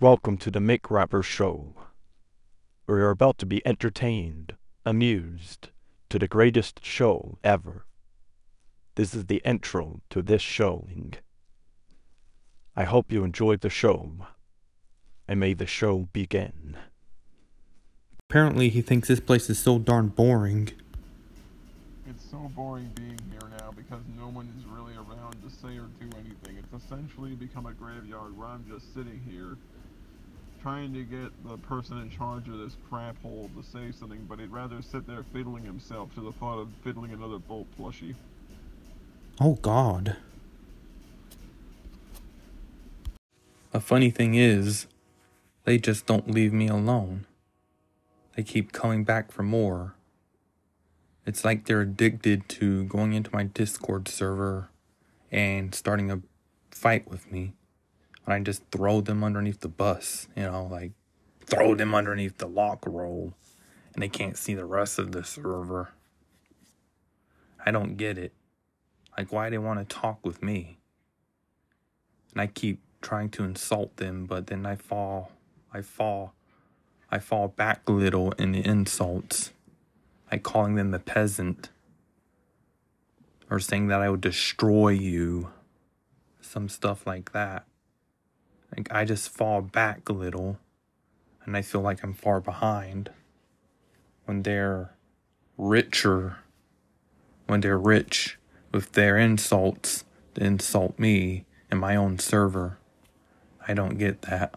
Welcome to the Mick Rapper Show, where you're about to be entertained, amused, to the greatest show ever. This is the intro to this showing. I hope you enjoyed the show, and may the show begin. Apparently, he thinks this place is so darn boring. It's so boring being here now because no one is really around to say or do anything. It's essentially become a graveyard where I'm just sitting here trying to get the person in charge of this crap hole to say something, but he'd rather sit there fiddling himself to the thought of fiddling another bolt plushie. Oh, God. The funny thing is, they just don't leave me alone. They keep coming back for more. It's like they're addicted to going into my Discord server and starting a fight with me. And I just throw them underneath the bus, you know, like throw them underneath the lock role and they can't see the rest of the server. I don't get it. Like, why they want to talk with me? And I keep trying to insult them, but then I fall, I fall, I fall back a little in the insults. Like calling them the peasant. Or saying that I would destroy you. Some stuff like that. Like, I just fall back a little. And I feel like I'm far behind. When they're richer. When they're rich with their insults to insult me and my own server. I don't get that.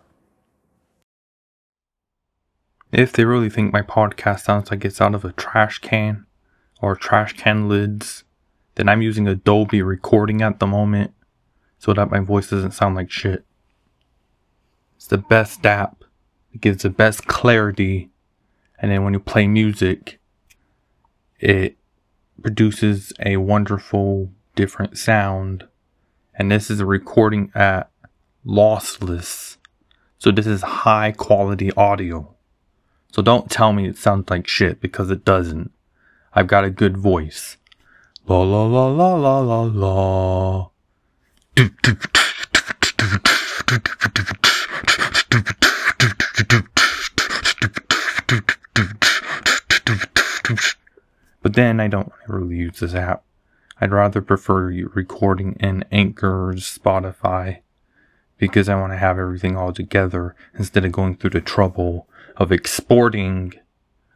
If they really think my podcast sounds like it's out of a trash can or trash can lids, then I'm using Adobe recording at the moment so that my voice doesn't sound like shit. It's the best app. It gives the best clarity. And then when you play music, it produces a wonderful different sound. And this is a recording at lossless. So this is high quality audio. So don't tell me it sounds like shit because it doesn't. I've got a good voice. La la la la la la la. Then I don't really use this app. I'd rather prefer recording in Anchor's Spotify because I want to have everything all together instead of going through the trouble of exporting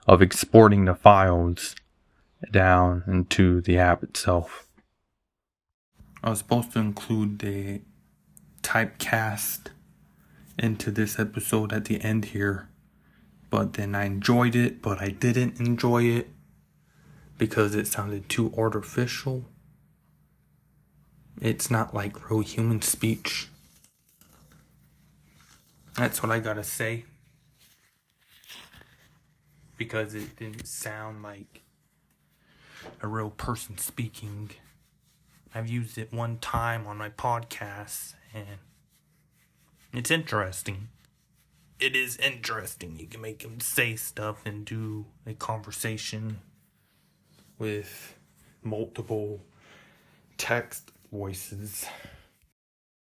of exporting the files down into the app itself. I was supposed to include the typecast into this episode at the end here, but then I enjoyed it, but I didn't enjoy it because it sounded too artificial. It's not like real human speech. That's what I gotta say. Because it didn't sound like a real person speaking. I've used it one time on my podcast and it's interesting. It is interesting. You can make him say stuff and do a conversation with multiple text voices.